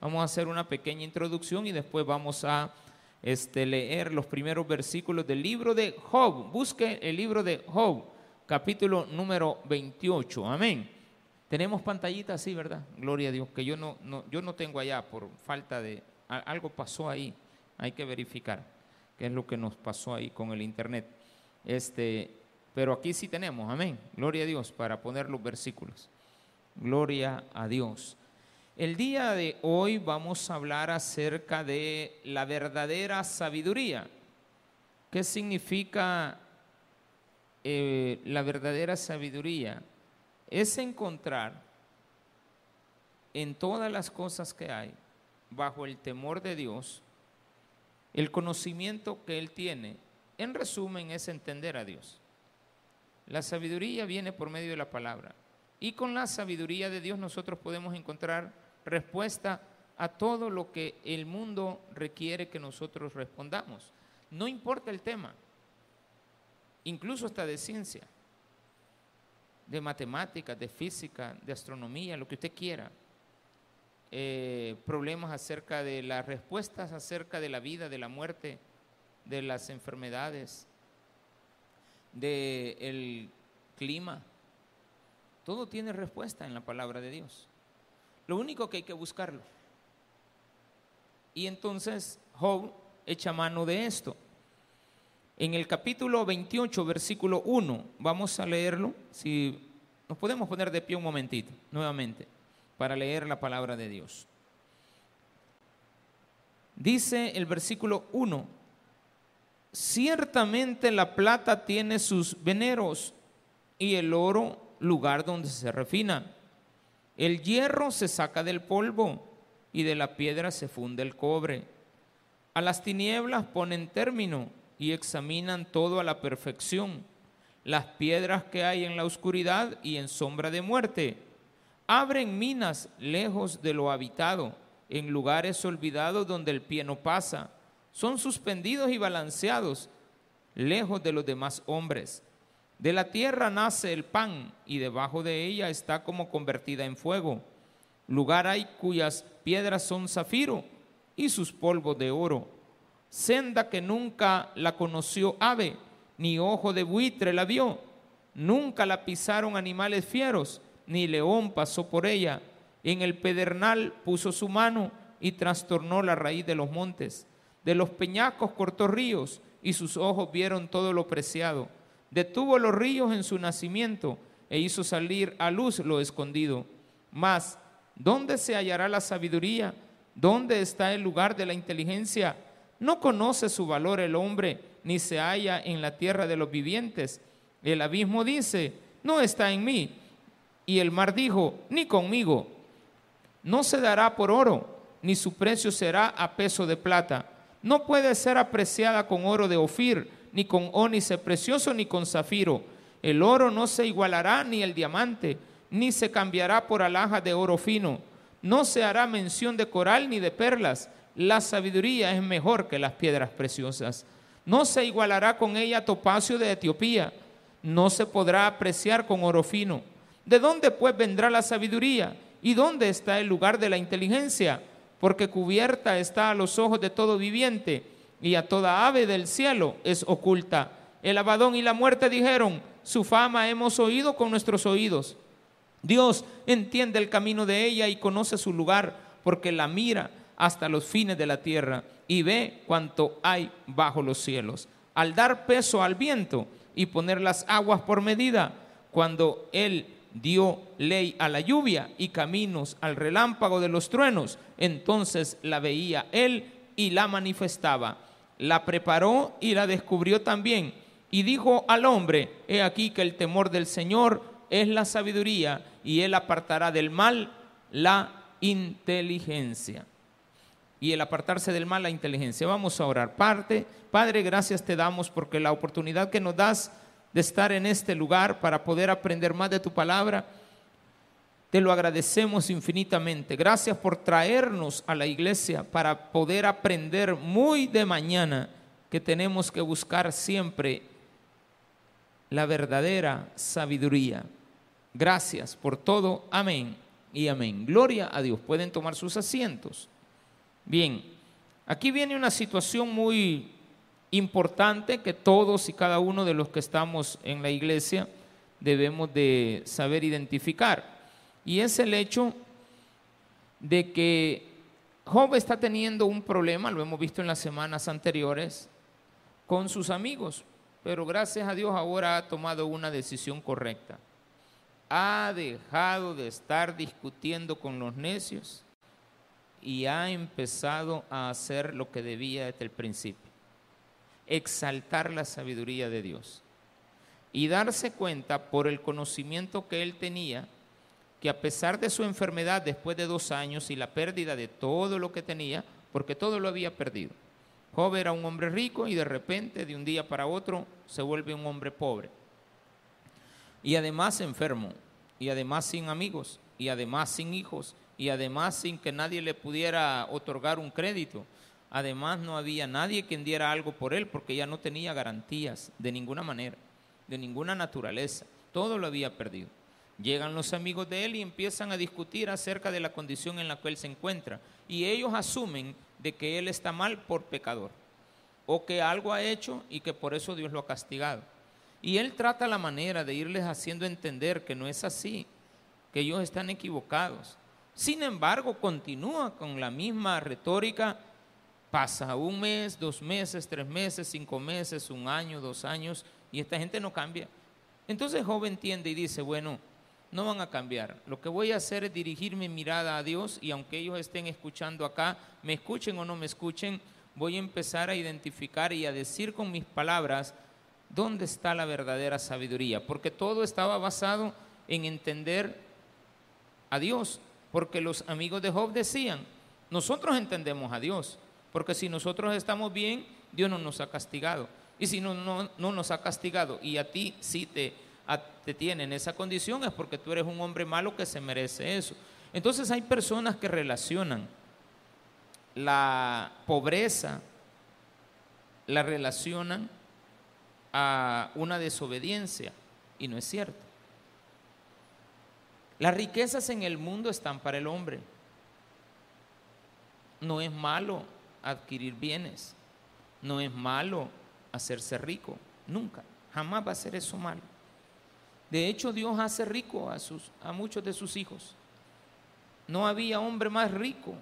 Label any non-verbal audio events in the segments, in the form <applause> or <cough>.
Vamos a hacer una pequeña introducción y después vamos a este, leer los primeros versículos del libro de Job. Busque el libro de Job, capítulo número 28. Amén. Tenemos pantallita así, ¿verdad? Gloria a Dios, que yo no, no, yo no tengo allá por falta de... Algo pasó ahí, hay que verificar qué es lo que nos pasó ahí con el internet. Este, pero aquí sí tenemos, amén. Gloria a Dios para poner los versículos. Gloria a Dios. El día de hoy vamos a hablar acerca de la verdadera sabiduría. ¿Qué significa eh, la verdadera sabiduría? Es encontrar en todas las cosas que hay, bajo el temor de Dios, el conocimiento que Él tiene. En resumen, es entender a Dios. La sabiduría viene por medio de la palabra. Y con la sabiduría de Dios nosotros podemos encontrar respuesta a todo lo que el mundo requiere que nosotros respondamos. No importa el tema, incluso hasta de ciencia, de matemáticas, de física, de astronomía, lo que usted quiera. Eh, problemas acerca de las respuestas acerca de la vida, de la muerte, de las enfermedades, del clima. Todo tiene respuesta en la palabra de Dios. Lo único que hay que buscarlo. Y entonces Job echa mano de esto. En el capítulo 28, versículo 1, vamos a leerlo. Si nos podemos poner de pie un momentito, nuevamente, para leer la palabra de Dios. Dice el versículo 1, ciertamente la plata tiene sus veneros y el oro lugar donde se refina el hierro se saca del polvo y de la piedra se funde el cobre. A las tinieblas ponen término y examinan todo a la perfección. Las piedras que hay en la oscuridad y en sombra de muerte. Abren minas lejos de lo habitado, en lugares olvidados donde el pie no pasa. Son suspendidos y balanceados, lejos de los demás hombres. De la tierra nace el pan y debajo de ella está como convertida en fuego. Lugar hay cuyas piedras son zafiro y sus polvos de oro. Senda que nunca la conoció ave, ni ojo de buitre la vio. Nunca la pisaron animales fieros, ni león pasó por ella. En el pedernal puso su mano y trastornó la raíz de los montes. De los peñacos cortó ríos y sus ojos vieron todo lo preciado detuvo los ríos en su nacimiento e hizo salir a luz lo escondido. Mas, ¿dónde se hallará la sabiduría? ¿Dónde está el lugar de la inteligencia? No conoce su valor el hombre, ni se halla en la tierra de los vivientes. El abismo dice, no está en mí. Y el mar dijo, ni conmigo. No se dará por oro, ni su precio será a peso de plata. No puede ser apreciada con oro de Ofir ni con ónice precioso, ni con zafiro. El oro no se igualará ni el diamante, ni se cambiará por alhaja de oro fino. No se hará mención de coral ni de perlas. La sabiduría es mejor que las piedras preciosas. No se igualará con ella topacio de Etiopía. No se podrá apreciar con oro fino. ¿De dónde pues vendrá la sabiduría? ¿Y dónde está el lugar de la inteligencia? Porque cubierta está a los ojos de todo viviente y a toda ave del cielo es oculta. El abadón y la muerte dijeron, su fama hemos oído con nuestros oídos. Dios entiende el camino de ella y conoce su lugar, porque la mira hasta los fines de la tierra y ve cuanto hay bajo los cielos. Al dar peso al viento y poner las aguas por medida, cuando Él dio ley a la lluvia y caminos al relámpago de los truenos, entonces la veía Él y la manifestaba la preparó y la descubrió también. Y dijo al hombre, he aquí que el temor del Señor es la sabiduría y él apartará del mal la inteligencia. Y el apartarse del mal la inteligencia. Vamos a orar. Parte, Padre, gracias te damos porque la oportunidad que nos das de estar en este lugar para poder aprender más de tu palabra te lo agradecemos infinitamente. Gracias por traernos a la iglesia para poder aprender muy de mañana que tenemos que buscar siempre la verdadera sabiduría. Gracias por todo. Amén Y amén. Gloria a Dios. Pueden tomar sus asientos. Bien, aquí viene una situación muy importante que todos y cada uno de los que estamos en la iglesia debemos de saber identificar. Y es el hecho de que Job está teniendo un problema, lo hemos visto en las semanas anteriores, con sus amigos, pero gracias a Dios ahora ha tomado una decisión correcta. Ha dejado de estar discutiendo con los necios y ha empezado a hacer lo que debía desde el principio, exaltar la sabiduría de Dios y darse cuenta por el conocimiento que él tenía que a pesar de su enfermedad después de dos años y la pérdida de todo lo que tenía, porque todo lo había perdido, Job era un hombre rico y de repente, de un día para otro, se vuelve un hombre pobre. Y además enfermo, y además sin amigos, y además sin hijos, y además sin que nadie le pudiera otorgar un crédito. Además no había nadie quien diera algo por él porque ya no tenía garantías de ninguna manera, de ninguna naturaleza. Todo lo había perdido. Llegan los amigos de él y empiezan a discutir acerca de la condición en la que él se encuentra. Y ellos asumen de que él está mal por pecador. O que algo ha hecho y que por eso Dios lo ha castigado. Y él trata la manera de irles haciendo entender que no es así, que ellos están equivocados. Sin embargo, continúa con la misma retórica. Pasa un mes, dos meses, tres meses, cinco meses, un año, dos años, y esta gente no cambia. Entonces Job entiende y dice, bueno, no van a cambiar. Lo que voy a hacer es dirigir mi mirada a Dios y aunque ellos estén escuchando acá, me escuchen o no me escuchen, voy a empezar a identificar y a decir con mis palabras dónde está la verdadera sabiduría, porque todo estaba basado en entender a Dios, porque los amigos de Job decían, nosotros entendemos a Dios, porque si nosotros estamos bien, Dios no nos ha castigado. Y si no, no, no nos ha castigado y a ti sí te te tiene en esa condición es porque tú eres un hombre malo que se merece eso. Entonces hay personas que relacionan la pobreza, la relacionan a una desobediencia y no es cierto. Las riquezas en el mundo están para el hombre. No es malo adquirir bienes, no es malo hacerse rico, nunca, jamás va a ser eso malo. De hecho, Dios hace rico a, sus, a muchos de sus hijos. No había hombre más rico,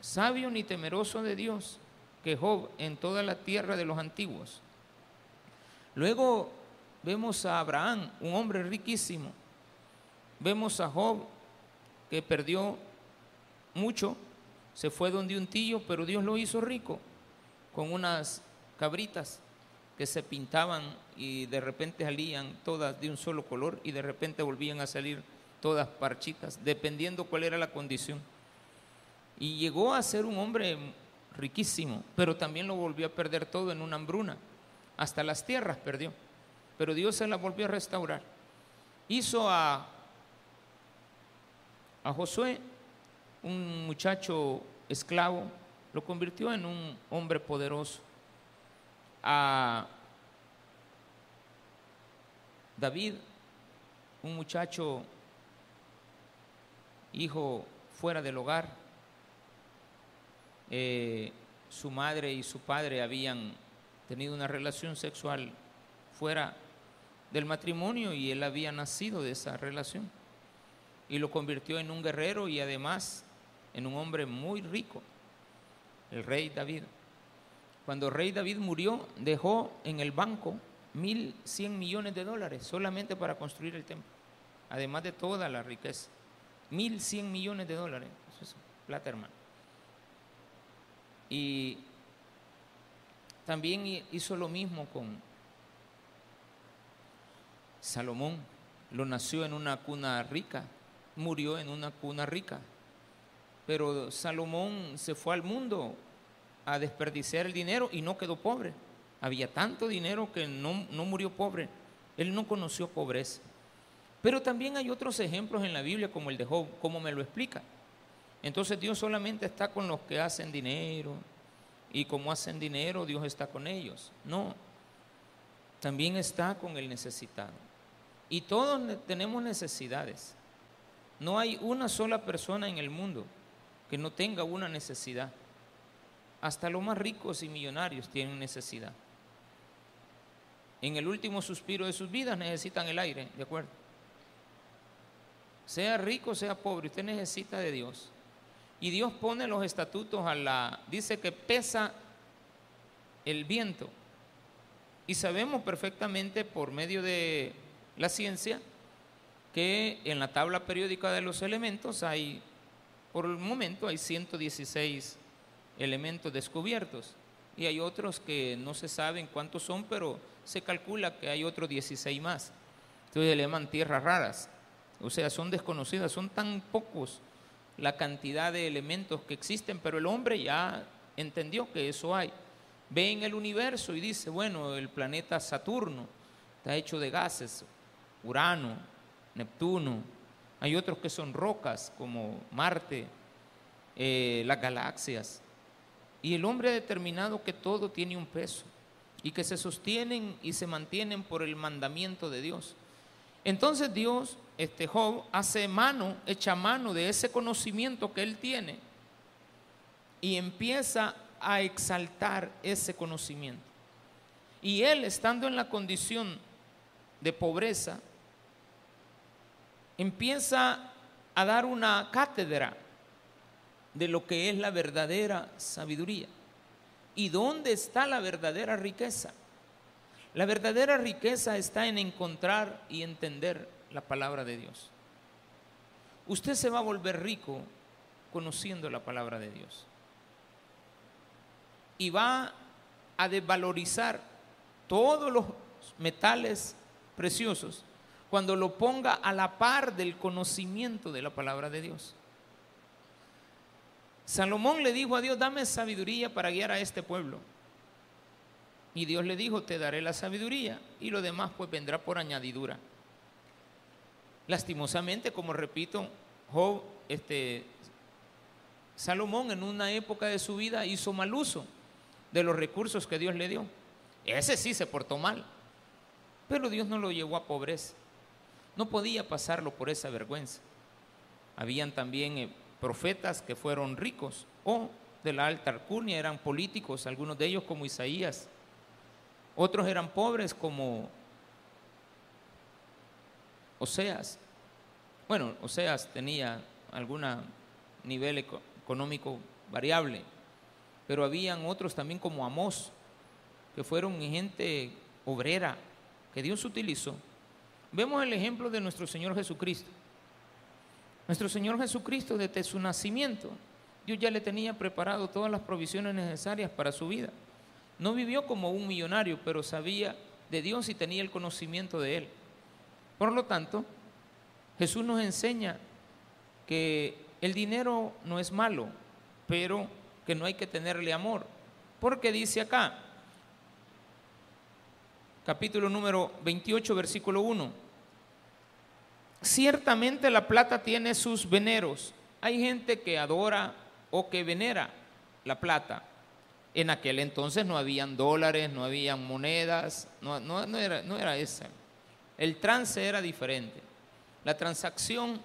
sabio ni temeroso de Dios que Job en toda la tierra de los antiguos. Luego vemos a Abraham, un hombre riquísimo. Vemos a Job que perdió mucho, se fue donde un tío, pero Dios lo hizo rico con unas cabritas que se pintaban y de repente salían todas de un solo color y de repente volvían a salir todas parchitas, dependiendo cuál era la condición. Y llegó a ser un hombre riquísimo, pero también lo volvió a perder todo en una hambruna. Hasta las tierras perdió, pero Dios se las volvió a restaurar. Hizo a, a Josué, un muchacho esclavo, lo convirtió en un hombre poderoso a David, un muchacho, hijo fuera del hogar. Eh, su madre y su padre habían tenido una relación sexual fuera del matrimonio y él había nacido de esa relación. Y lo convirtió en un guerrero y además en un hombre muy rico, el rey David. Cuando rey David murió, dejó en el banco mil cien millones de dólares solamente para construir el templo, además de toda la riqueza. Mil cien millones de dólares, eso es plata, hermano. Y también hizo lo mismo con Salomón. Lo nació en una cuna rica, murió en una cuna rica. Pero Salomón se fue al mundo a desperdiciar el dinero y no quedó pobre. Había tanto dinero que no, murió pobre. Él no conoció pobreza. Pero también hay otros ejemplos en la Biblia como el de Job, como me lo explica. Entonces Dios solamente está con los que hacen dinero y como hacen dinero Dios está con ellos. No, también está con el necesitado. Y todos tenemos necesidades. no hay una sola persona en el mundo que no tenga una necesidad. Hasta los más ricos y millonarios tienen necesidad. En el último suspiro de sus vidas necesitan el aire, ¿de acuerdo? Sea rico, sea pobre, usted necesita de Dios. Y Dios pone los estatutos a la... Dice que pesa el viento. Y sabemos perfectamente por medio de la ciencia que en la tabla periódica de los elementos hay, por el momento hay 116 elementos descubiertos. Y hay otros que no se saben cuántos son, pero se calcula que hay otros 16 más. Entonces le llaman tierras raras. O sea, son desconocidas, son tan pocos la cantidad de elementos que existen, pero el hombre ya entendió que eso hay. Ve en el universo y dice, bueno, el planeta Saturno está hecho de gases, Urano, Neptuno, hay otros que son rocas como Marte, eh, las galaxias. Y el hombre ha determinado que todo tiene un peso y que se sostienen y se mantienen por el mandamiento de Dios. Entonces Dios este Job hace mano, echa mano de ese conocimiento que él tiene y empieza a exaltar ese conocimiento. Y él, estando en la condición de pobreza, empieza a dar una cátedra de lo que es la verdadera sabiduría. ¿Y dónde está la verdadera riqueza? La verdadera riqueza está en encontrar y entender la palabra de Dios. Usted se va a volver rico conociendo la palabra de Dios. Y va a desvalorizar todos los metales preciosos cuando lo ponga a la par del conocimiento de la palabra de Dios. Salomón le dijo a Dios, dame sabiduría para guiar a este pueblo. Y Dios le dijo, te daré la sabiduría y lo demás pues vendrá por añadidura. Lastimosamente, como repito, Job, este, Salomón en una época de su vida hizo mal uso de los recursos que Dios le dio. Ese sí se portó mal, pero Dios no lo llevó a pobreza. No podía pasarlo por esa vergüenza. Habían también eh, profetas que fueron ricos o de la alta alcurnia, eran políticos, algunos de ellos como Isaías. Otros eran pobres como Oseas. Bueno, Oseas tenía algún nivel económico variable, pero habían otros también como Amós, que fueron gente obrera que Dios utilizó. Vemos el ejemplo de nuestro Señor Jesucristo. Nuestro Señor Jesucristo desde su nacimiento, Dios ya le tenía preparado todas las provisiones necesarias para su vida. No vivió como un millonario, pero sabía de Dios y tenía el conocimiento de Él. Por lo tanto, Jesús nos enseña que el dinero no es malo, pero que no hay que tenerle amor. Porque dice acá, capítulo número 28, versículo 1, ciertamente la plata tiene sus veneros. Hay gente que adora o que venera la plata. En aquel entonces no habían dólares, no habían monedas, no, era, no era esa. El trance era diferente. La transacción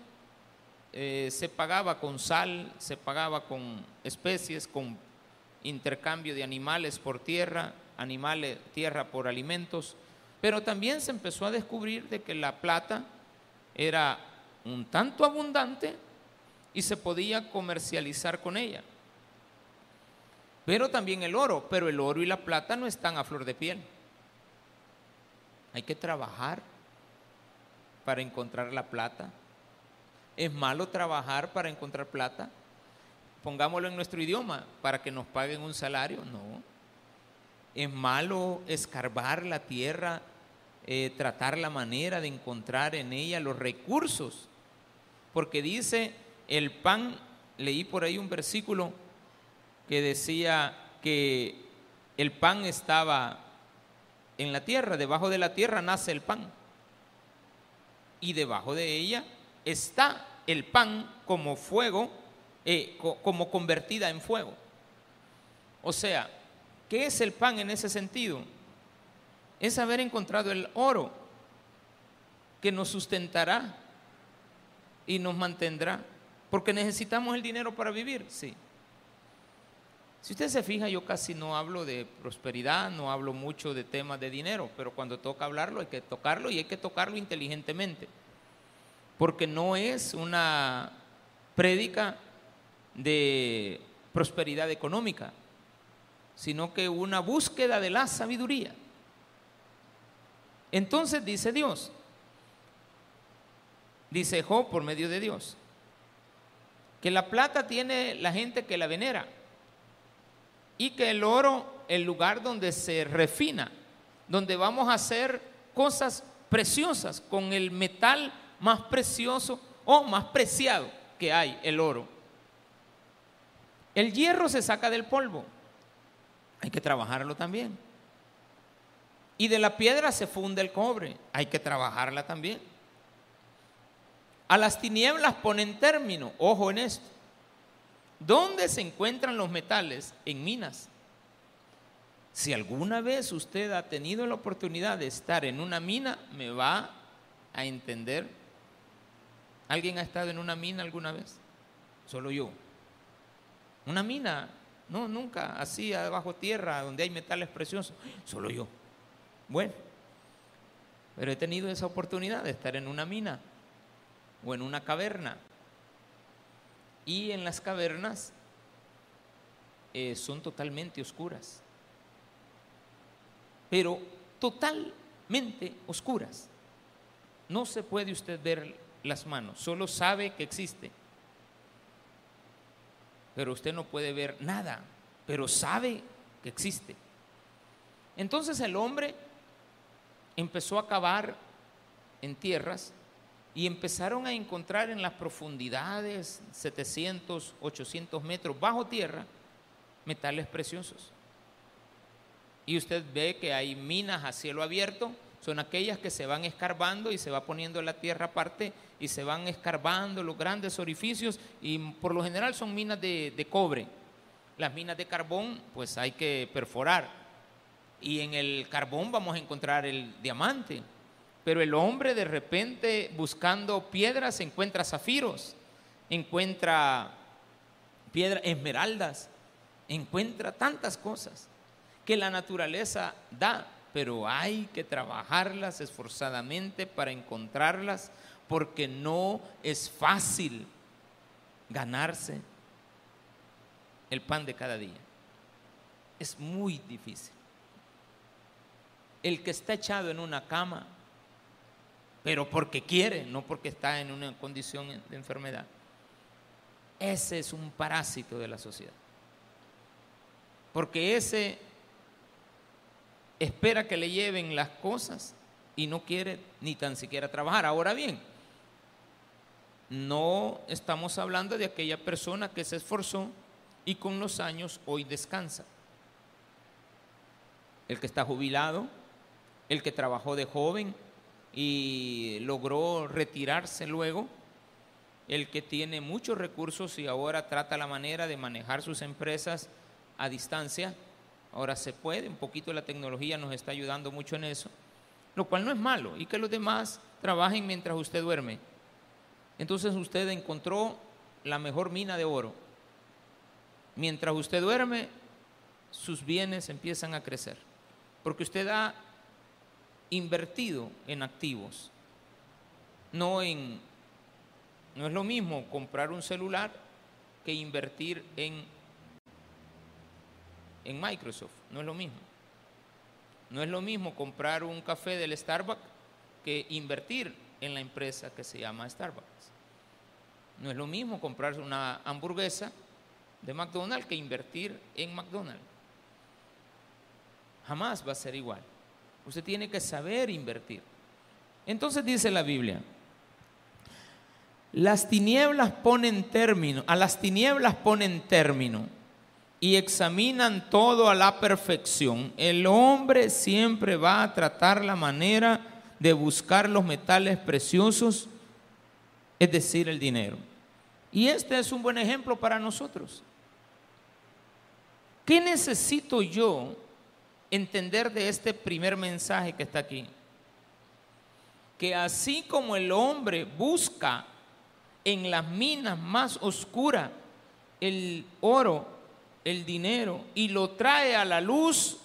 eh, se pagaba con sal, se pagaba con especies, con intercambio de animales por tierra, animales, tierra por alimentos, pero también se empezó a descubrir de que la plata era un tanto abundante y se podía comercializar con ella. Pero también el oro, pero el oro y la plata no están a flor de piel. Hay que trabajar para encontrar la plata? ¿Es malo trabajar para encontrar plata? Pongámoslo en nuestro idioma, para que nos paguen un salario. No. ¿Es malo escarbar la tierra, eh, tratar la manera de encontrar en ella los recursos? Porque dice el pan, leí por ahí un versículo que decía que el pan estaba en la tierra, debajo de la tierra nace el pan y debajo de ella está el pan como fuego, eh, como convertida en fuego. O sea, ¿qué es el pan en ese sentido? Es haber encontrado el oro que nos sustentará y nos mantendrá. Porque necesitamos el dinero para vivir, sí. Si usted se fija, yo casi no hablo de prosperidad, no hablo mucho de temas de dinero, pero cuando toca hablarlo hay que tocarlo y hay que tocarlo inteligentemente. Porque no es una prédica de prosperidad económica, sino que una búsqueda de la sabiduría. Entonces dice Dios, dice Job por medio de Dios, que la plata tiene la gente que la venera y que el oro, el lugar donde se refina, donde vamos a hacer cosas preciosas con el metal más precioso o más preciado que hay, el oro. El hierro se saca del polvo, hay que trabajarlo también. Y de la piedra se funde el cobre, hay que trabajarla también. A las tinieblas ponen término, ojo en esto. ¿Dónde se encuentran los metales? En minas. Si alguna vez usted ha tenido la oportunidad de estar en una mina, me va a entender. ¿Alguien ha estado en una mina alguna vez? Solo yo. Una mina, no, nunca, así abajo tierra, donde hay metales preciosos, solo yo. Bueno, pero he tenido esa oportunidad de estar en una mina o en una caverna y en las cavernas eh, son totalmente oscuras, pero totalmente oscuras. No se puede usted ver las manos, solo sabe que existe, pero usted no puede ver nada, pero sabe que existe. Entonces el hombre empezó a cavar en tierras y empezaron a encontrar en las profundidades, 700, 800 metros bajo tierra, metales preciosos. Y usted ve que hay minas a cielo abierto, son aquellas que se van escarbando y se va poniendo la tierra aparte y se van escarbando los grandes orificios y por lo general son minas de, de cobre. Las minas de carbón pues hay que perforar y en el carbón vamos a encontrar el diamante pero el hombre de repente buscando piedras encuentra zafiros, encuentra piedras, esmeraldas, encuentra tantas cosas que la naturaleza da, pero hay que trabajarlas esforzadamente para encontrarlas porque no es fácil ganarse el pan de cada día. Es muy difícil. El que está echado en una cama pero porque quiere, no porque está en una condición de enfermedad. Ese es un parásito de la sociedad. Porque ese espera que le lleven las cosas y no quiere ni tan siquiera trabajar. Ahora bien, no estamos hablando de aquella persona que se esforzó y con los años hoy descansa. El que está jubilado, el que trabajó de joven, y logró retirarse luego, el que tiene muchos recursos y ahora trata la manera de manejar sus empresas a distancia. Ahora se puede, un poquito la tecnología nos está ayudando mucho en eso, lo cual no es malo, y que los demás trabajen mientras usted duerme. Entonces usted encontró la mejor mina de oro. Mientras usted duerme, sus bienes empiezan a crecer, porque usted ha invertido en activos, no en no es lo mismo comprar un celular que invertir en en Microsoft, no es lo mismo. No es lo mismo comprar un café del Starbucks que invertir en la empresa que se llama Starbucks. No es lo mismo comprar una hamburguesa de McDonald's que invertir en McDonald's. Jamás va a ser igual. Usted tiene que saber invertir. Entonces dice la Biblia, las tinieblas ponen término, a las tinieblas ponen término y examinan todo a la perfección. El hombre siempre va a tratar la manera de buscar los metales preciosos, es decir, el dinero. Y este es un buen ejemplo para nosotros. ¿Qué necesito yo entender de este primer mensaje que está aquí. Que así como el hombre busca en las minas más oscuras el oro, el dinero, y lo trae a la luz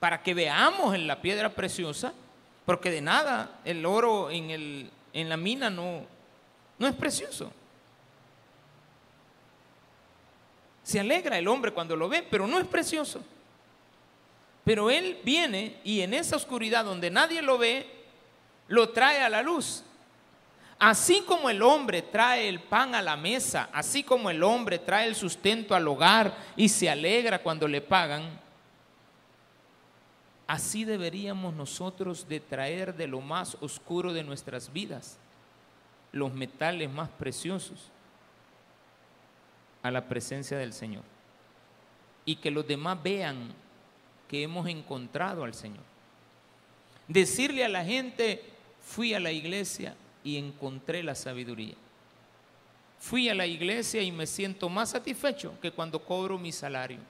para que veamos en la piedra preciosa, porque de nada el oro en, el, en la mina no, no es precioso. Se alegra el hombre cuando lo ve, pero no es precioso. Pero Él viene y en esa oscuridad donde nadie lo ve, lo trae a la luz. Así como el hombre trae el pan a la mesa, así como el hombre trae el sustento al hogar y se alegra cuando le pagan, así deberíamos nosotros de traer de lo más oscuro de nuestras vidas los metales más preciosos a la presencia del Señor. Y que los demás vean que hemos encontrado al Señor. Decirle a la gente, fui a la iglesia y encontré la sabiduría. Fui a la iglesia y me siento más satisfecho que cuando cobro mi salario.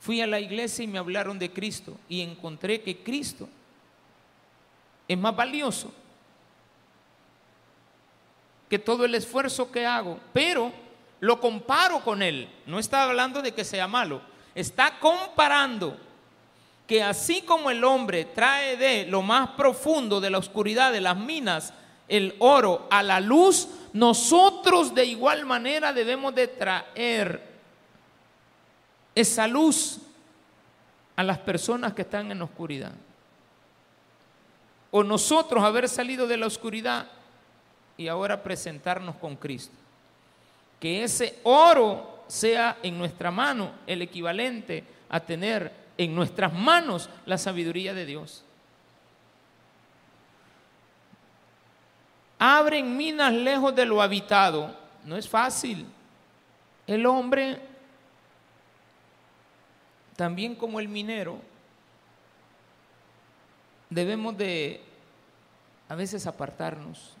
Fui a la iglesia y me hablaron de Cristo y encontré que Cristo es más valioso que todo el esfuerzo que hago, pero lo comparo con Él. No está hablando de que sea malo, está comparando que así como el hombre trae de lo más profundo de la oscuridad de las minas el oro a la luz, nosotros de igual manera debemos de traer esa luz a las personas que están en la oscuridad. O nosotros haber salido de la oscuridad y ahora presentarnos con Cristo. Que ese oro sea en nuestra mano el equivalente a tener en nuestras manos la sabiduría de Dios. Abren minas lejos de lo habitado. No es fácil. El hombre, también como el minero, debemos de a veces apartarnos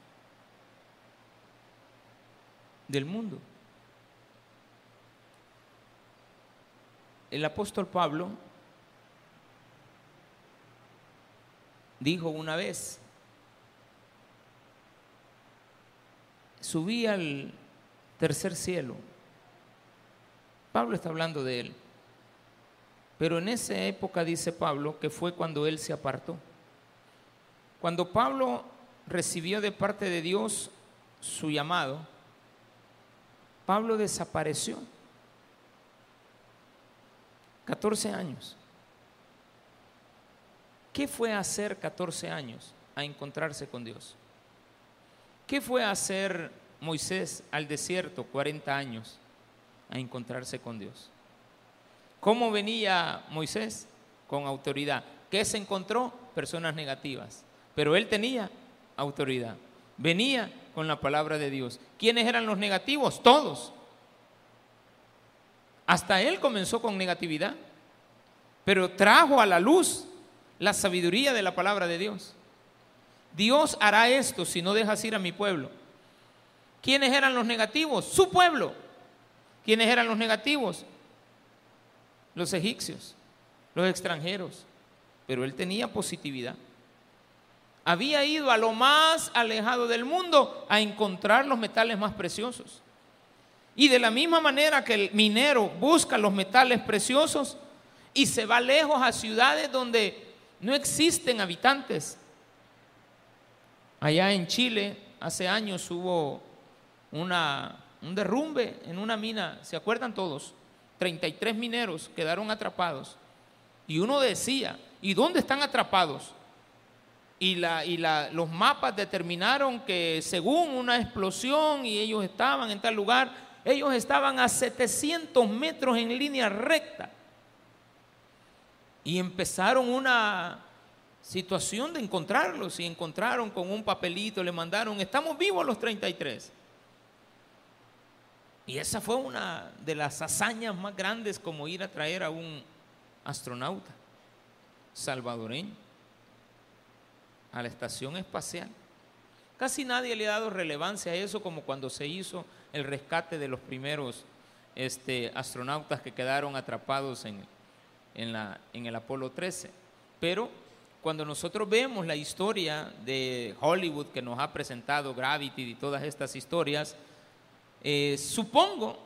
del mundo. El apóstol Pablo dijo una vez, subí al tercer cielo. Pablo está hablando de él. Pero en esa época dice Pablo que fue cuando él se apartó. Cuando Pablo recibió de parte de Dios su llamado, Pablo desapareció. 14 años. ¿Qué fue hacer 14 años? A encontrarse con Dios. ¿Qué fue hacer Moisés al desierto 40 años? A encontrarse con Dios. ¿Cómo venía Moisés? Con autoridad. ¿Qué se encontró? Personas negativas. Pero él tenía autoridad. Venía con la palabra de Dios. ¿Quiénes eran los negativos? Todos. Hasta él comenzó con negatividad, pero trajo a la luz la sabiduría de la palabra de Dios. Dios hará esto si no dejas ir a mi pueblo. ¿Quiénes eran los negativos? Su pueblo. ¿Quiénes eran los negativos? Los egipcios, los extranjeros. Pero él tenía positividad había ido a lo más alejado del mundo a encontrar los metales más preciosos. Y de la misma manera que el minero busca los metales preciosos y se va lejos a ciudades donde no existen habitantes. Allá en Chile hace años hubo una, un derrumbe en una mina, ¿se acuerdan todos? 33 mineros quedaron atrapados. Y uno decía, ¿y dónde están atrapados? y, los mapas determinaron que según una explosión y ellos estaban en tal lugar, ellos estaban a 700 metros en línea recta. Y empezaron una situación de encontrarlos y encontraron con un papelito, le mandaron, estamos vivos los 33. Y esa fue una de las hazañas más grandes como ir a traer a un astronauta salvadoreño a la estación espacial. Casi nadie le ha dado relevancia a eso como cuando se hizo el rescate de los primeros este, astronautas que quedaron atrapados en, en, la, en el Apolo 13. Pero cuando nosotros vemos la historia de Hollywood que nos ha presentado Gravity y todas estas historias, eh, supongo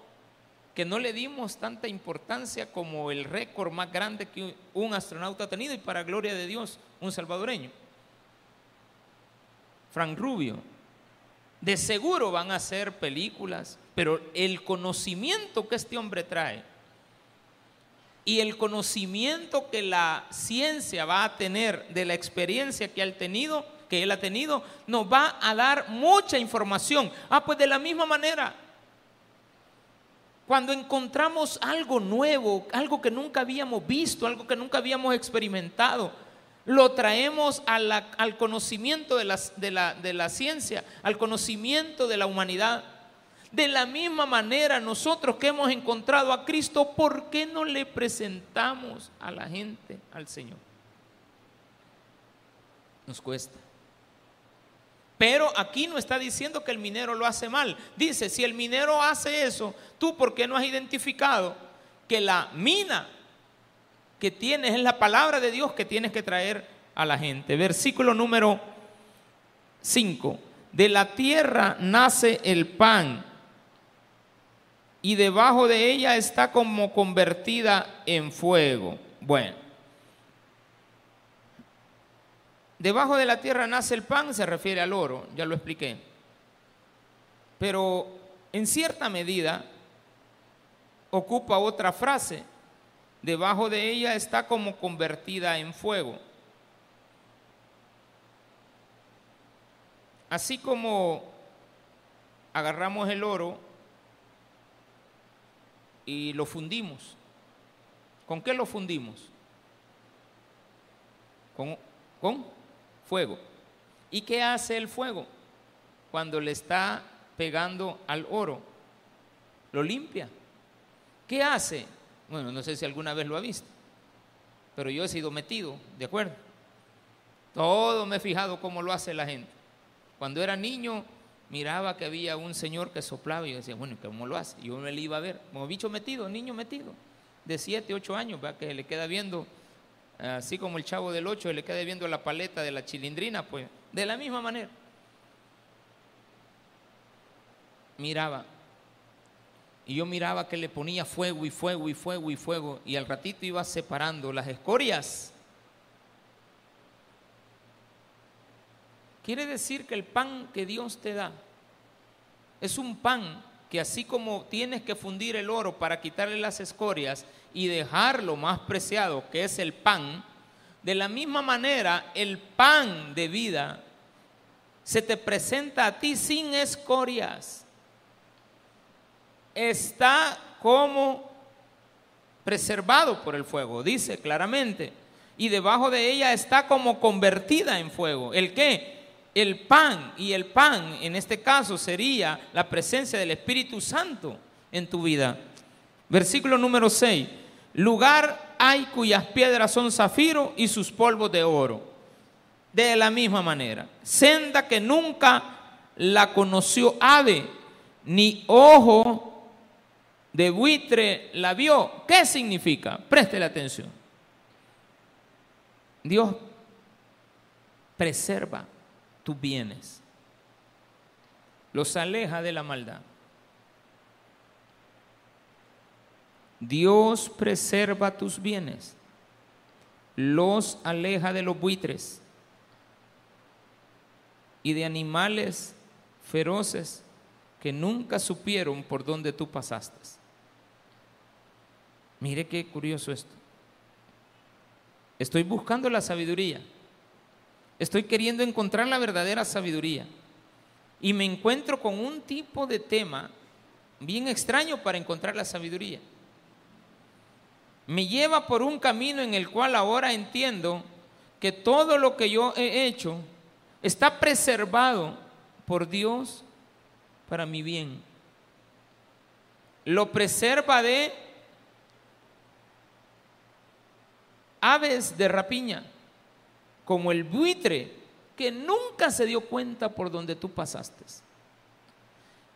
que no le dimos tanta importancia como el récord más grande que un astronauta ha tenido y para gloria de Dios, un salvadoreño. Frank Rubio. De seguro van a hacer películas, pero el conocimiento que este hombre trae y el conocimiento que la ciencia va a tener de la experiencia que él, tenido, que él ha tenido, nos va a dar mucha información. Ah, pues de la misma manera, cuando encontramos algo nuevo, algo que nunca habíamos visto, algo que nunca habíamos experimentado, lo traemos al conocimiento de la ciencia, al conocimiento de la humanidad. De la misma manera, nosotros que hemos encontrado a Cristo, ¿por qué no le presentamos a la gente al Señor? Nos cuesta. Pero aquí no está diciendo que el minero lo hace mal. Dice, si el minero hace eso, tú por qué no has identificado que la mina que tienes es la palabra de Dios que tienes que traer a la gente. Versículo número 5. De la tierra nace el pan y debajo de ella está como convertida en fuego. Bueno, debajo de la tierra nace el pan, se refiere al oro, ya lo expliqué. Pero en cierta medida ocupa otra frase, debajo de ella está como convertida en fuego. Así como agarramos el oro y lo fundimos. ¿Con qué lo fundimos? Con, con fuego. ¿Y qué hace el fuego cuando le está pegando al oro? Lo limpia. ¿Qué hace? Bueno, no sé si alguna vez lo ha visto, pero yo he sido metido, ¿de acuerdo? Todo me he fijado cómo lo hace la gente. Cuando era niño, miraba que había un señor que soplaba y yo decía, bueno, ¿cómo lo hace? Yo me le iba a ver, como bicho metido, niño metido, de 7, 8 años, ¿verdad? que le queda viendo, así como el chavo del 8, le queda viendo la paleta de la chilindrina, pues, de la misma manera. Miraba. Y yo miraba que le ponía fuego y fuego y fuego y fuego, y al ratito iba separando las escorias Quiere decir que el pan que Dios te da es un pan que así como tienes que fundir el oro para quitarle las escorias y dejarlo más preciado, que es el pan, de la misma manera el pan de vida se te presenta a ti sin escorias. Está como preservado por el fuego, dice claramente. Y debajo de ella está como convertida en fuego. ¿El qué? el pan, y el pan en este caso sería la presencia del Espíritu Santo en tu vida. Versículo número 6. Lugar hay cuyas piedras son zafiro y sus polvos de oro. De la misma manera. Senda que nunca la conoció ave, ni ojo de buitre la vio. ¿Qué significa? Preste la atención. Dios preserva tus bienes. Los aleja de la maldad. Dios preserva tus bienes. Los aleja de los buitres y de animales feroces que nunca supieron por dónde tú pasaste. Mire qué curioso esto. Estoy buscando la sabiduría. Estoy queriendo encontrar la verdadera sabiduría. Y me encuentro con un tipo de tema bien extraño para encontrar la sabiduría. Me lleva por un camino en el cual ahora entiendo que todo lo que yo he hecho está preservado por Dios para mi bien. Lo preserva de aves de rapiña como el buitre que nunca se dio cuenta por donde tú pasaste.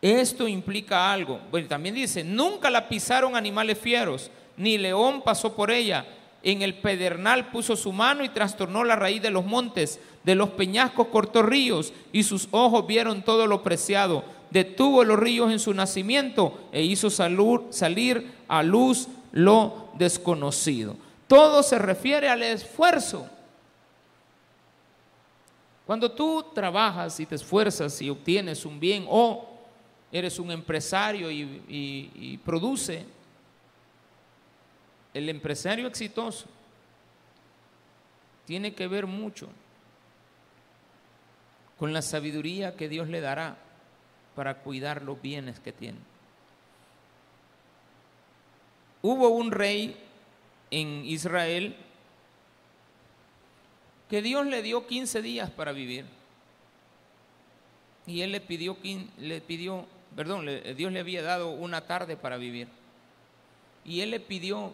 Esto implica algo. Bueno, también dice, nunca la pisaron animales fieros, ni león pasó por ella. En el pedernal puso su mano y trastornó la raíz de los montes, de los peñascos cortó ríos, y sus ojos vieron todo lo preciado. Detuvo los ríos en su nacimiento e hizo salir a luz lo desconocido. Todo se refiere al esfuerzo. Cuando tú trabajas y te esfuerzas y obtienes un bien o eres un empresario y, produce, el empresario exitoso tiene que ver mucho con la sabiduría que Dios le dará para cuidar los bienes que tiene. Hubo un rey en Israel que Dios le dio 15 días para vivir. Y él le pidió, le pidió perdón, Dios le había dado una tarde para vivir. Y él le pidió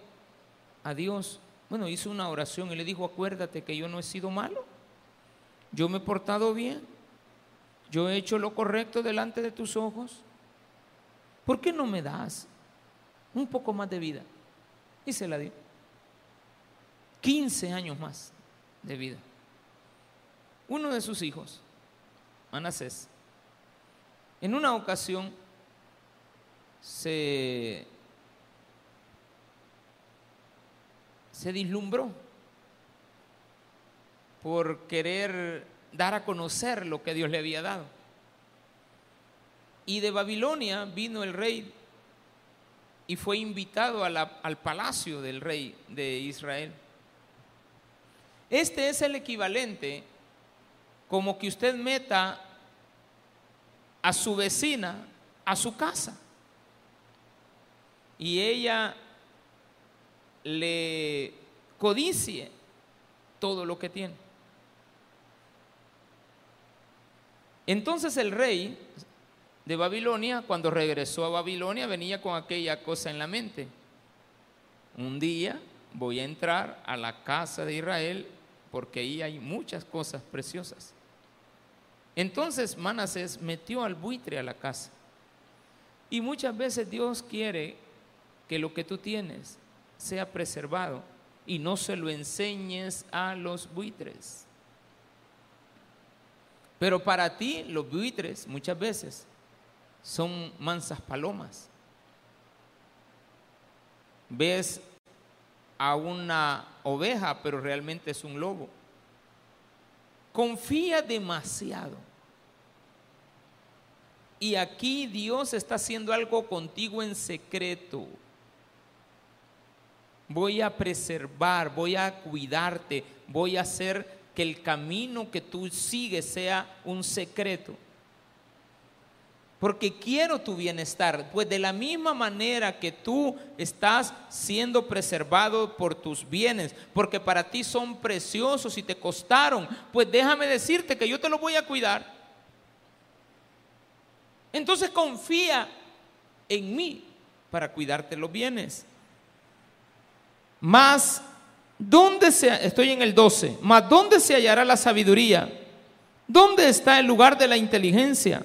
a Dios, bueno, hizo una oración y le dijo, acuérdate que yo no he sido malo, yo me he portado bien, yo he hecho lo correcto delante de tus ojos. ¿Por qué no me das un poco más de vida? Y se la dio. 15 años más de vida. Uno de sus hijos, Manasés, en una ocasión se se dislumbró por querer dar a conocer lo que Dios le había dado. Y de Babilonia vino el rey y fue invitado al palacio del rey de Israel. Este es el equivalente como que usted meta a su vecina a su casa y ella le codicie todo lo que tiene. Entonces el rey de Babilonia, cuando regresó a Babilonia, venía con aquella cosa en la mente. Un día voy a entrar a la casa de Israel porque ahí hay muchas cosas preciosas. Entonces Manasés metió al buitre a la casa. Y muchas veces Dios quiere que lo que tú tienes sea preservado y no se lo enseñes a los buitres. Pero para ti los buitres muchas veces son mansas palomas. Ves a una oveja, pero realmente es un lobo. Confía demasiado. Y aquí Dios está haciendo algo contigo en secreto voy a preservar, voy a cuidarte, voy a hacer que el camino que tú sigues sea un secreto. Porque quiero tu bienestar. Pues de la misma manera que tú estás siendo preservado por tus bienes, porque para ti son preciosos y te costaron, pues déjame decirte que yo te los voy a cuidar. Entonces confía en mí para cuidarte los bienes. Mas, ¿dónde estoy en el 12, mas ¿dónde se hallará la sabiduría? ¿Dónde está el lugar de la inteligencia?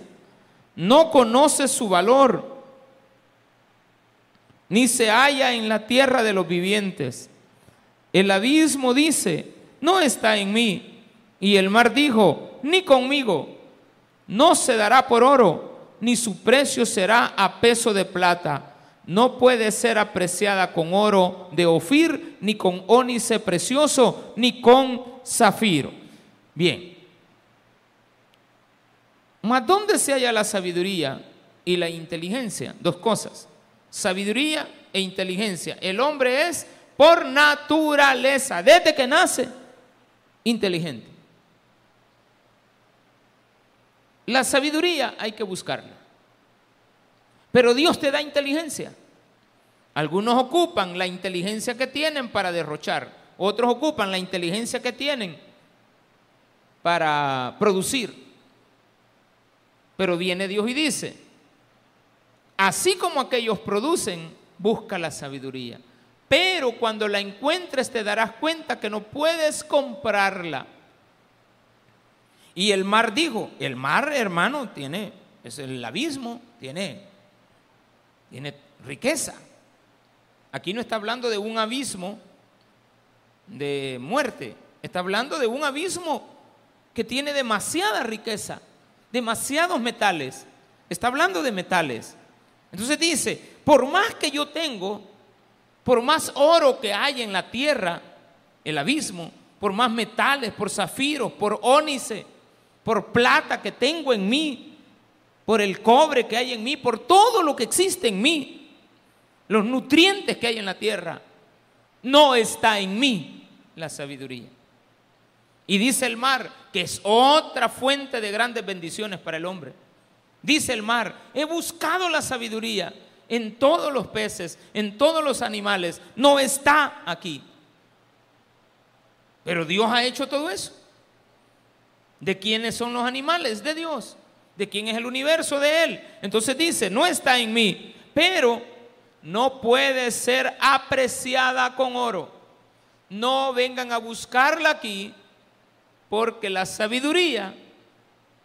No conoce su valor, ni se halla en la tierra de los vivientes. El abismo dice, no está en mí. Y el mar dijo, ni conmigo. No se dará por oro, ni su precio será a peso de plata no puede ser apreciada con oro de Ofir, ni con ónice precioso, ni con zafiro. Bien. Mas ¿dónde se halla la sabiduría y la inteligencia? Dos cosas. Sabiduría e inteligencia. El hombre es por naturaleza, desde que nace, inteligente. La sabiduría hay que buscarla. Pero Dios te da inteligencia. Algunos ocupan la inteligencia que tienen para derrochar, otros ocupan la inteligencia que tienen para producir. Pero viene Dios y dice, así como aquellos producen, busca la sabiduría. Pero cuando la encuentres te darás cuenta que no puedes comprarla. Y el mar dijo, el mar hermano tiene, es el abismo, tiene tiene riqueza. Aquí no está hablando de un abismo de muerte. Está hablando de un abismo que tiene demasiada riqueza, demasiados metales. Está hablando de metales. Entonces dice, por más que yo tengo, por más oro que hay en la tierra, el abismo, por más metales, por zafiros, por ónice, por plata que tengo en mí, por el cobre que hay en mí, por todo lo que existe en mí, los nutrientes que hay en la tierra, no está en mí la sabiduría. Y dice el mar, que es otra fuente de grandes bendiciones para el hombre. Dice el mar, he buscado la sabiduría en todos los peces, en todos los animales, no está aquí. Pero Dios ha hecho todo eso. ¿De quiénes son los animales? De Dios. ¿De quién es el universo? De Él. Entonces dice, no está en mí, pero no puede ser apreciada con oro. No vengan a buscarla aquí, porque la sabiduría,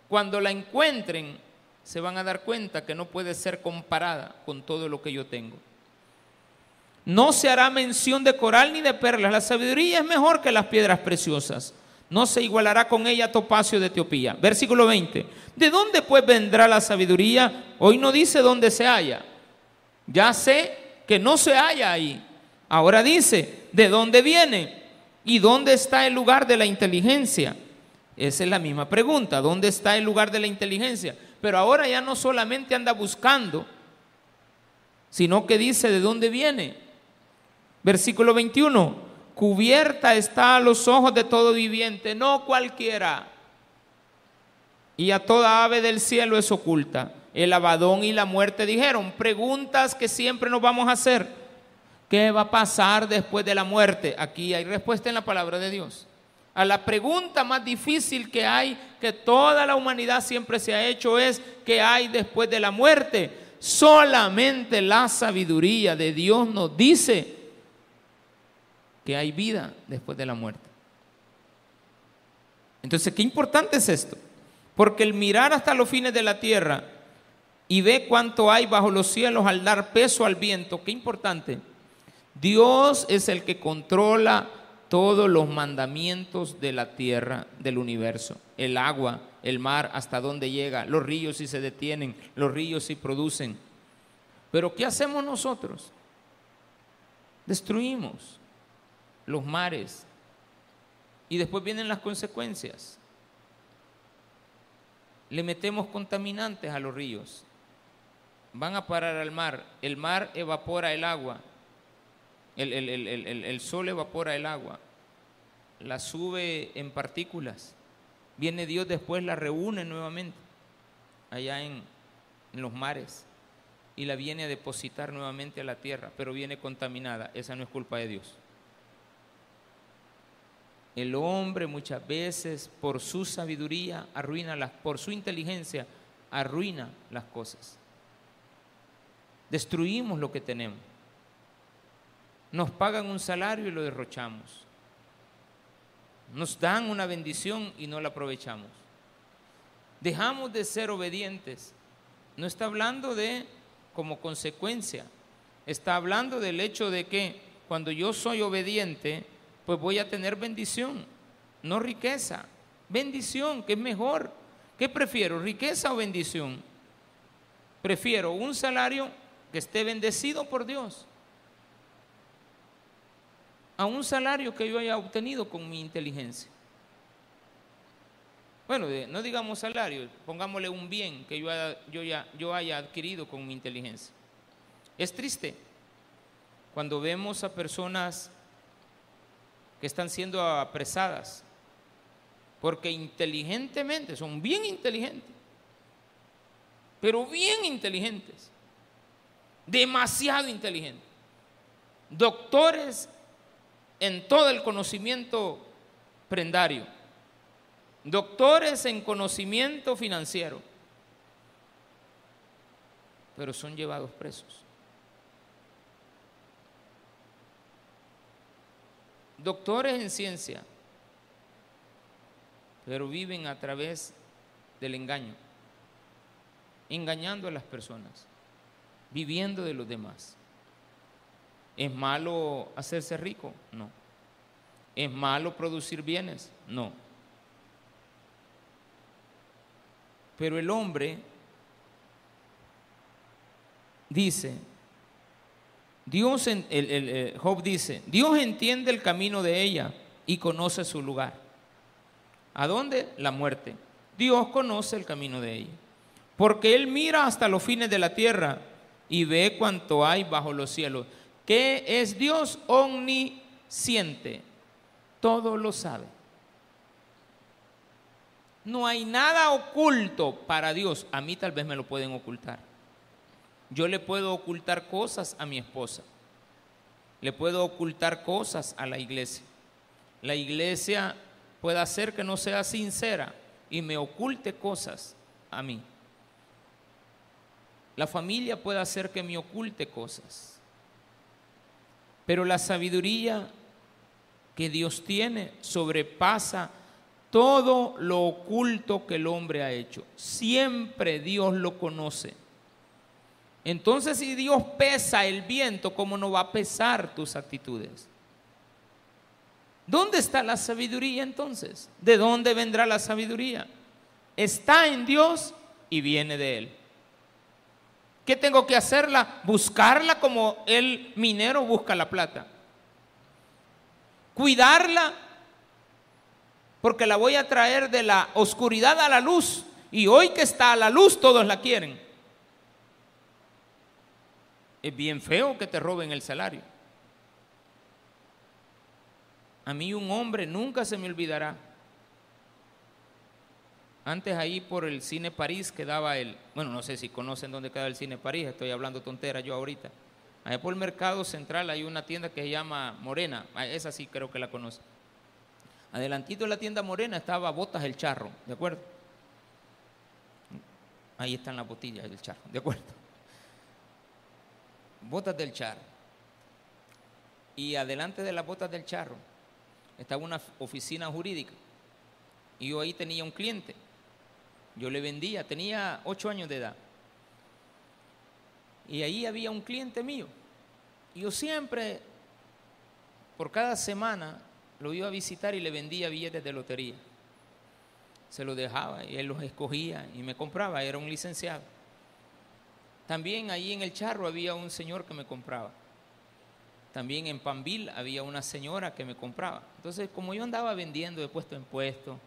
cuando la encuentren, se van a dar cuenta que no puede ser comparada con todo lo que yo tengo. No se hará mención de coral ni de perlas. La sabiduría es mejor que las piedras preciosas. No se igualará con ella topacio de Etiopía. Versículo 20. ¿De dónde pues vendrá la sabiduría? Hoy no dice dónde se halla. Ya sé que no se halla ahí. Ahora dice, ¿de dónde viene? ¿Y dónde está el lugar de la inteligencia? Esa es la misma pregunta. ¿Dónde está el lugar de la inteligencia? Pero ahora ya no solamente anda buscando, sino que dice de dónde viene. Versículo 21, cubierta está a los ojos de todo viviente, no cualquiera. Y a toda ave del cielo es oculta. El abadón y la muerte dijeron, preguntas que siempre nos vamos a hacer. ¿Qué va a pasar después de la muerte? Aquí hay respuesta en la palabra de Dios. A la pregunta más difícil que hay, que toda la humanidad siempre se ha hecho, es ¿qué hay después de la muerte? Solamente la sabiduría de Dios nos dice que hay vida después de la muerte. Entonces, qué importante es esto. Porque el mirar hasta los fines de la tierra y ve cuánto hay bajo los cielos al dar peso al viento, qué importante. Dios es el que controla todos los mandamientos de la tierra, del universo. El agua, el mar, hasta dónde llega, los ríos si se detienen, los ríos si producen. Pero ¿qué hacemos nosotros? Destruimos los mares y después vienen las consecuencias. Le metemos contaminantes a los ríos, van a parar al mar, el mar evapora el agua, el, el, sol evapora el agua, la sube en partículas, viene Dios después, la reúne nuevamente allá en los mares y la viene a depositar nuevamente a la tierra, pero viene contaminada, esa no es culpa de Dios. El hombre muchas veces por su sabiduría arruina las, por su inteligencia arruina las cosas. Destruimos lo que tenemos. Nos pagan un salario y lo derrochamos. Nos dan una bendición y no la aprovechamos. Dejamos de ser obedientes. No está hablando de como consecuencia. Está hablando del hecho de que cuando yo soy obediente, pues voy a tener bendición, no riqueza. Bendición, que es mejor. ¿Qué prefiero, riqueza o bendición? Prefiero un salario que esté bendecido por Dios a un salario que yo haya obtenido con mi inteligencia. Bueno, no digamos salario, pongámosle un bien que yo, yo, ya, yo haya adquirido con mi inteligencia. Es triste cuando vemos a personas que están siendo apresadas, porque inteligentemente, son bien inteligentes, pero bien inteligentes, demasiado inteligentes, doctores en todo el conocimiento prendario, doctores en conocimiento financiero, pero son llevados presos. doctores en ciencia, pero viven a través del engaño, engañando a las personas, viviendo de los demás. ¿Es malo hacerse rico? No. ¿Es malo producir bienes? No. Pero el hombre dice, Dios, el, el, Job dice, Dios entiende el camino de ella y conoce su lugar. ¿A dónde? La muerte. Dios conoce el camino de ella. Porque Él mira hasta los fines de la tierra y ve cuanto hay bajo los cielos. ¿Qué es Dios omnisciente? Todo lo sabe. No hay nada oculto para Dios. A mí tal vez me lo pueden ocultar. Yo le puedo ocultar cosas a mi esposa. Le puedo ocultar cosas a la iglesia. La iglesia puede hacer que no sea sincera y me oculte cosas a mí. La familia puede hacer que me oculte cosas. Pero la sabiduría que Dios tiene sobrepasa todo lo oculto que el hombre ha hecho. Siempre Dios lo conoce. Entonces si Dios pesa el viento, ¿cómo no va a pesar tus actitudes? ¿Dónde está la sabiduría entonces? ¿De dónde vendrá la sabiduría? Está en Dios y viene de Él. ¿Qué tengo que hacerla? Buscarla como el minero busca la plata. Cuidarla porque la voy a traer de la oscuridad a la luz. Y hoy que está a la luz todos la quieren. Es bien feo que te roben el salario. A mí un hombre nunca se me olvidará. Antes ahí por el Cine París quedaba el, bueno, no sé si conocen dónde queda el Cine París, estoy hablando tontera yo ahorita. Allá por el Mercado Central hay una tienda que se llama Morena, ah, esa sí creo que la conoce. Adelantito de la tienda Morena estaba Botas el Charro, ¿de acuerdo? Ahí están las botillas del charro, ¿de acuerdo? Botas del Charro. Y adelante de las botas del Charro estaba una oficina jurídica. Y yo ahí tenía un cliente. Yo le vendía, tenía ocho años de edad. Y ahí había un cliente mío. Yo siempre, por cada semana, lo iba a visitar y le vendía billetes de lotería. Se los dejaba y él los escogía y me compraba, era un licenciado. También ahí en el charro había un señor que me compraba. También en Panville había una señora que me compraba. Entonces, como yo andaba vendiendo de puesto en puesto,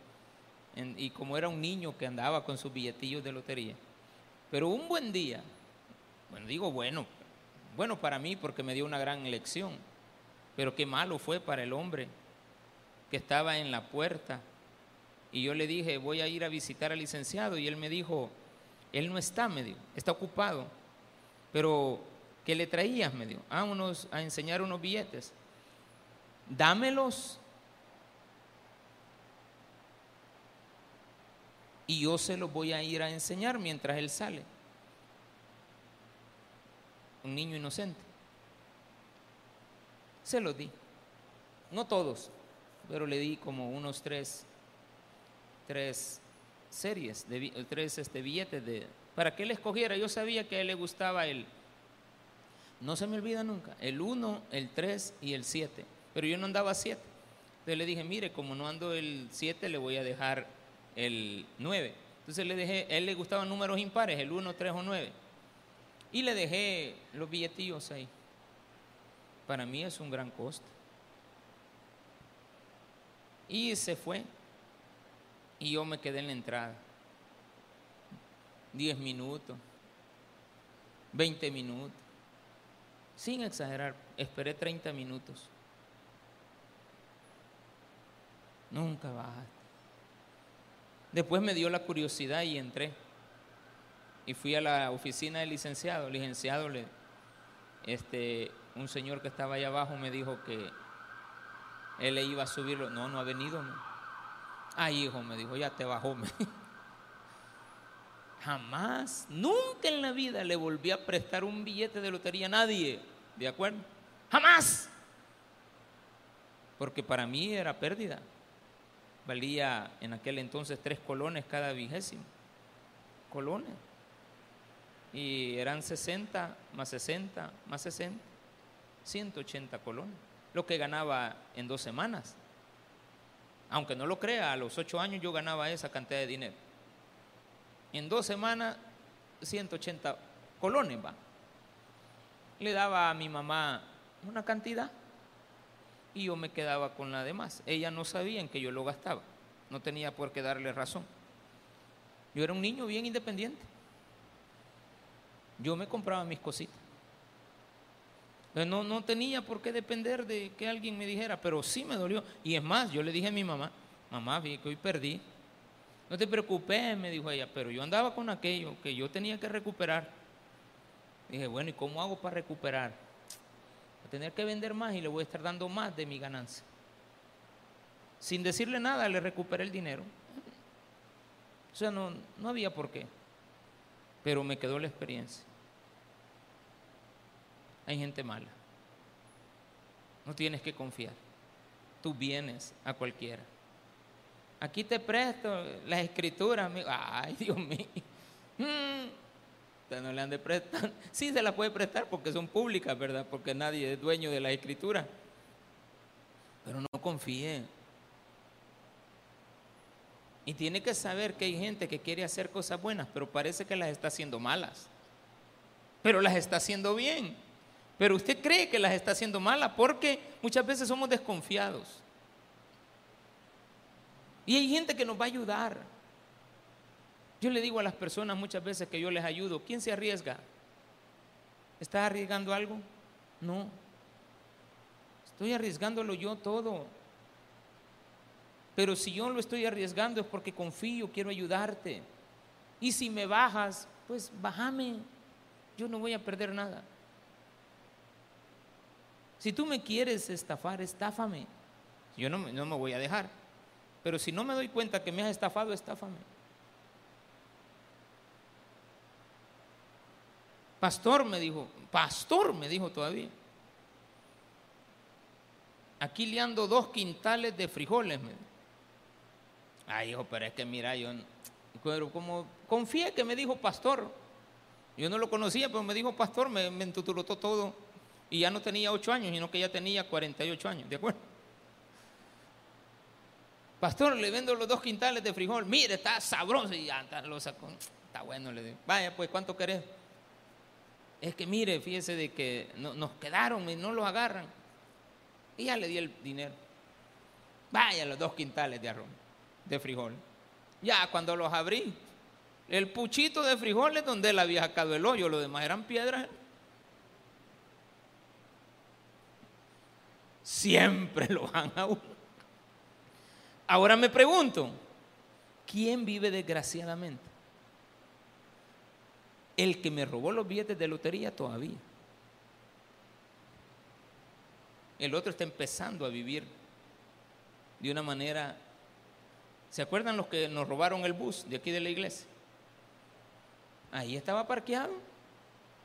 y como era un niño que andaba con sus billetillos de lotería, pero un buen día, bueno, digo bueno, bueno para mí porque me dio una gran lección, pero qué malo fue para el hombre que estaba en la puerta. Y yo le dije, voy a ir a visitar al licenciado. Y él me dijo, él no está, me dijo, está ocupado. Pero ¿Qué le traías? Me dijo. Ah, unos, a enseñar unos billetes. Dámelos. Y yo se los voy a ir a enseñar mientras él sale. Un niño inocente. Se los di. No todos, pero le di como unos tres, tres series, de, tres este, billetes de, para que él escogiera. Yo sabía que a él le gustaba el no se me olvida nunca, el 1, el 3 y el 7. Pero yo no andaba 7. Entonces le dije, mire, como no ando el 7, le voy a dejar el 9. Entonces le dejé, a él le gustaban números impares, el 1, 3 o 9. Y le dejé los billetillos ahí. Para mí es un gran costo. Y se fue. Y yo me quedé en la entrada. 10 minutos, 20 minutos. Sin exagerar, esperé 30 minutos. Nunca bajaste. Después me dio la curiosidad y entré. Y fui a la oficina del licenciado. El licenciado, este, un señor que estaba allá abajo me dijo que él le iba a subirlo. No, no ha venido. Ay, hijo, me dijo, ya te bajó. <laughs> Jamás, nunca en la vida le volví a prestar un billete de lotería a nadie. ¿De acuerdo? Jamás. Porque para mí era pérdida. Valía en aquel entonces tres colones cada vigésimo. Colones. Y eran 60 más 60 más 60. 180 colones. Lo que ganaba en dos semanas. Aunque no lo crea, a los ocho años yo ganaba esa cantidad de dinero. En dos semanas, 180 colones, va. Le daba a mi mamá una cantidad y yo me quedaba con la demás. Ella no sabía en que yo lo gastaba, no tenía por qué darle razón. Yo era un niño bien independiente. Yo me compraba mis cositas. No, no tenía por qué depender de que alguien me dijera, pero sí me dolió. Y es más, yo le dije a mi mamá, mamá, vi que hoy perdí. No te preocupes, me dijo ella, pero yo andaba con aquello que yo tenía que recuperar. Dije, bueno, ¿y cómo hago para recuperar? Tener que vender más y le voy a estar dando más de mi ganancia. Sin decirle nada, le recuperé el dinero. O sea, no, no había por qué. Pero me quedó la experiencia. Hay gente mala. No tienes que confiar. Tú vienes a cualquiera. Aquí te presto las escrituras. Ay, Dios mío. Hmm. No le han de prestar. <laughs> Sí se las puede prestar porque son públicas, ¿verdad? Porque nadie es dueño de las escrituras. Pero no confíe. Y tiene que saber que hay gente que quiere hacer cosas buenas, pero parece que las está haciendo malas. Pero las está haciendo bien. Pero usted cree que las está haciendo malas porque muchas veces somos desconfiados. Y hay gente que nos va a ayudar. Yo le digo a las personas muchas veces que yo les ayudo, ¿quién se arriesga? ¿Está arriesgando algo? No. Estoy arriesgándolo yo todo. Pero si yo lo estoy arriesgando es porque confío, quiero ayudarte. Y si me bajas, pues bájame. Yo no voy a perder nada. Si tú me quieres estafar, estáfame. Yo no, no me voy a dejar. Pero si no me doy cuenta que me has estafado, estáfame. Pastor me dijo, pastor me dijo todavía. Aquí le ando dos quintales de frijoles. Me Ay, hijo, pero es que mira, yo, pero como confié que me dijo pastor. Yo no lo conocía, pero me dijo pastor, me, me todo. Y ya no tenía ocho años, sino que ya tenía 48 años, ¿de acuerdo? Pastor, le vendo los dos quintales de frijol. Mire, está sabroso. Y ya lo sacó. Está bueno, le digo. Vaya, pues, ¿cuánto querés? Es que mire, fíjese de que nos quedaron y no los agarran. Y ya le di el dinero. Vaya, los dos quintales de arroz de frijol. Ya cuando los abrí, el puchito de frijoles donde él había sacado el hoyo, lo demás eran piedras. Siempre lo van a uno. Ahora me pregunto, ¿quién vive desgraciadamente? El que me robó los billetes de lotería todavía. El otro está empezando a vivir de una manera ¿Se acuerdan los que nos robaron el bus de aquí de la iglesia? Ahí estaba parqueado.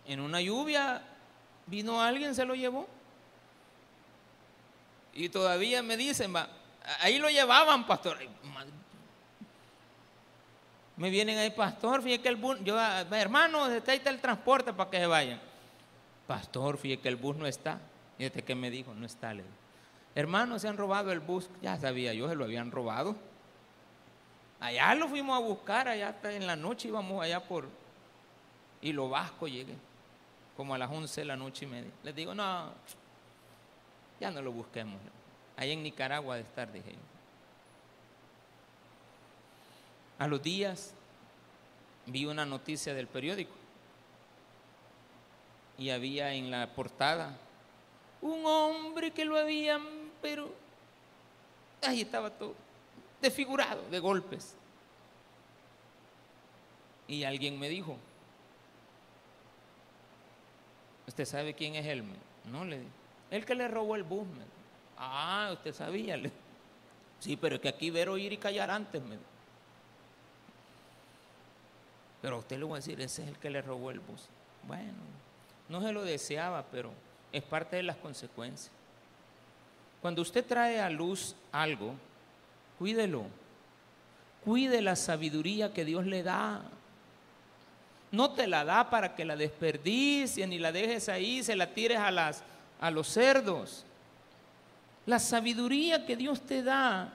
En una lluvia vino alguien, se lo llevó. Y todavía me dicen, va, ahí lo llevaban, pastor. Me vienen ahí, pastor, fíjate que el bus, yo, hermano, ahí está el transporte para que se vayan. Pastor, fíjate que el bus no está. Fíjate que me dijo, no está. Le Hermano, se han robado el bus. Ya sabía yo, se lo habían robado. Allá lo fuimos a buscar, allá hasta en la noche íbamos allá por y lo Vasco llegué, como a las 11 de la noche y media. Les digo, no, ya no lo busquemos. Allá en Nicaragua de estar, dije A los días vi una noticia del periódico y había en la portada un hombre que lo habían, pero ahí estaba todo desfigurado de golpes. Y alguien me dijo, ¿usted sabe quién es él? No, le dije, el que le robó el bus. Ah, usted sabía. Sí, pero es que aquí ver, oír y callar antes. Me pero a usted le voy a decir, ese es el que le robó el bus. Bueno, no se lo deseaba, pero es parte de las consecuencias. Cuando usted trae a luz algo, Cuídelo. Cuide la sabiduría que Dios le da. No te la da para que la desperdicies ni la dejes ahí, se la tires a, las, a los cerdos. La sabiduría que Dios te da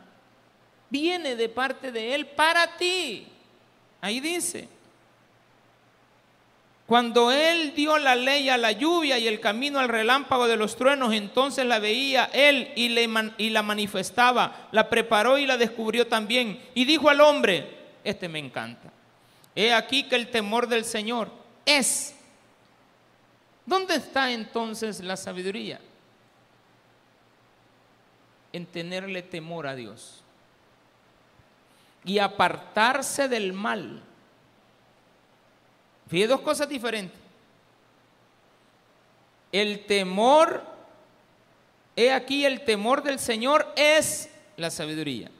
viene de parte de Él para ti. Ahí dice. Cuando Él dio la ley a la lluvia y el camino al relámpago de los truenos, entonces la veía Él y, la manifestaba, la preparó y la descubrió también. Y dijo al hombre, este me encanta, he aquí que el temor del Señor es. ¿Dónde está entonces la sabiduría? En tenerle temor a Dios y apartarse del mal. Fíjate dos cosas diferentes. El temor, he aquí el temor del Señor es la sabiduría.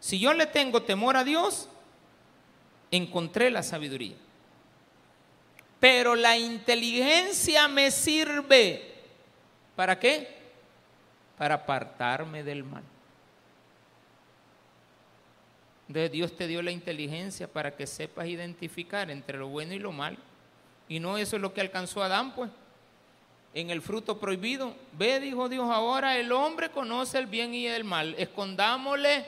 Si yo le tengo temor a Dios, encontré la sabiduría. Pero la inteligencia me sirve. ¿Para qué? Para apartarme del mal. De Dios te dio la inteligencia para que sepas identificar entre lo bueno y lo malo. Y no eso es lo que alcanzó Adán, pues. En el fruto prohibido. Ve, dijo Dios, ahora el hombre conoce el bien y el mal. Escondámosle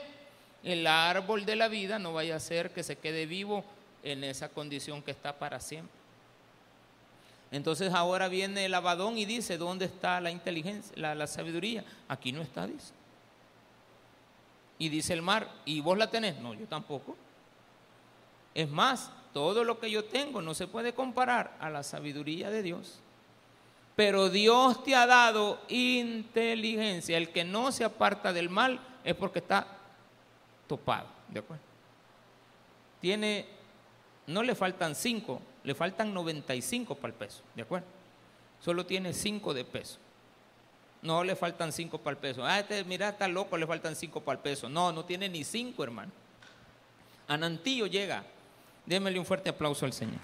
el árbol de la vida, no vaya a ser que se quede vivo en esa condición que está para siempre. Entonces ahora viene el abadón y dice, ¿dónde está la inteligencia, la, la sabiduría? Aquí no está, dice. Y dice el mar, ¿y vos la tenés? No, yo tampoco. Es más, todo lo que yo tengo no se puede comparar a la sabiduría de Dios. Pero Dios te ha dado inteligencia. El que no se aparta del mal es porque está topado. ¿De acuerdo? Tiene, no le faltan cinco, le faltan 95 para el peso. ¿De acuerdo? Solo tiene cinco de peso. No le faltan cinco para el peso. Ah, este, mira, está loco, le faltan cinco para el peso. No, no tiene ni cinco, hermano. Anantillo llega. Démele un fuerte aplauso al Señor.